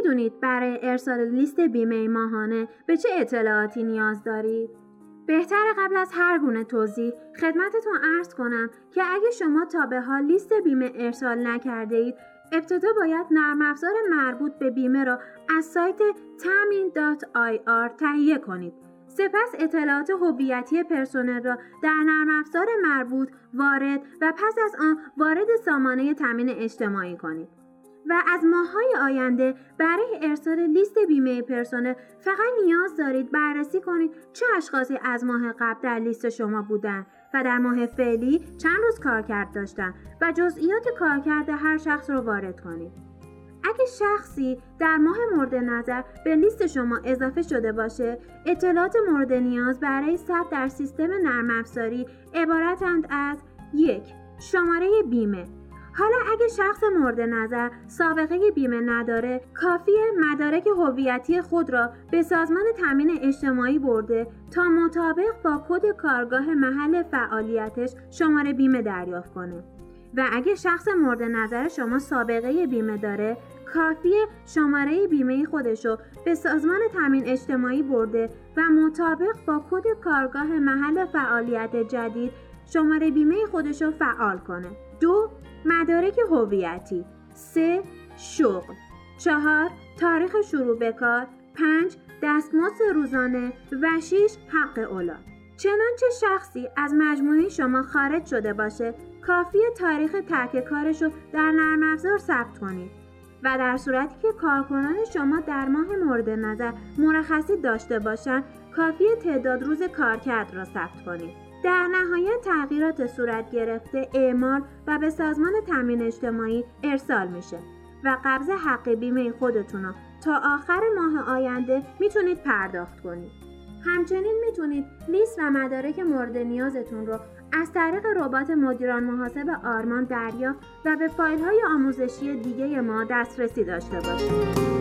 می‌دونید برای ارسال لیست بیمه ماهانه به چه اطلاعاتی نیاز دارید؟ بهتر قبل از هر گونه توضیح خدمتتون عرض کنم که اگه شما تا به حال لیست بیمه ارسال نکرده اید ابتدا باید نرم افزار مربوط به بیمه را از سایت tamin.ir تهیه کنید. سپس اطلاعات هویتی پرسنل را در نرم افزار مربوط وارد و پس از آن وارد سامانه تامین اجتماعی کنید. و از ماههای آینده برای ارسال لیست بیمه پرسنل فقط نیاز دارید بررسی کنید چه اشخاصی از ماه قبل در لیست شما بودند و در ماه فعلی چند روز کارکرد داشتن و جزئیات کارکرد هر شخص رو وارد کنید. اگه شخصی در ماه مورد نظر به لیست شما اضافه شده باشه اطلاعات مورد نیاز برای ثبت در سیستم نرم افزاری عبارتند از یک شماره بیمه حالا اگه شخص مورد نظر سابقه بیمه نداره کافیه مدارک هویتی خود را به سازمان تامین اجتماعی برده تا مطابق با کد کارگاه محل فعالیتش شماره بیمه دریافت کنه. و اگه شخص مورد نظر شما سابقه بیمه داره کافیه شماره بیمه خودش رو به سازمان تامین اجتماعی برده و مطابق با کد کارگاه محل فعالیت جدید شماره بیمه خودش رو فعال کنه. دو مدارک هویتی 3. شغل 4. تاریخ شروع به کار 5. دستمزد روزانه و 6. حق اولاد چنانچه شخصی از مجموعه شما خارج شده باشه کافی تاریخ ترک کارش رو در نرم افزار ثبت کنید و در صورتی که کارکنان شما در ماه مورد نظر مرخصی داشته باشند کافی تعداد روز کارکرد را ثبت کنید در نهایت تغییرات صورت گرفته اعمال و به سازمان تامین اجتماعی ارسال میشه و قبض حق بیمه خودتون رو تا آخر ماه آینده می‌تونید پرداخت کنید. همچنین می‌تونید لیست و مدارک مورد نیازتون رو از طریق ربات مدیران محاسب آرمان دریافت و به فایل های آموزشی دیگه ما دسترسی داشته باشید.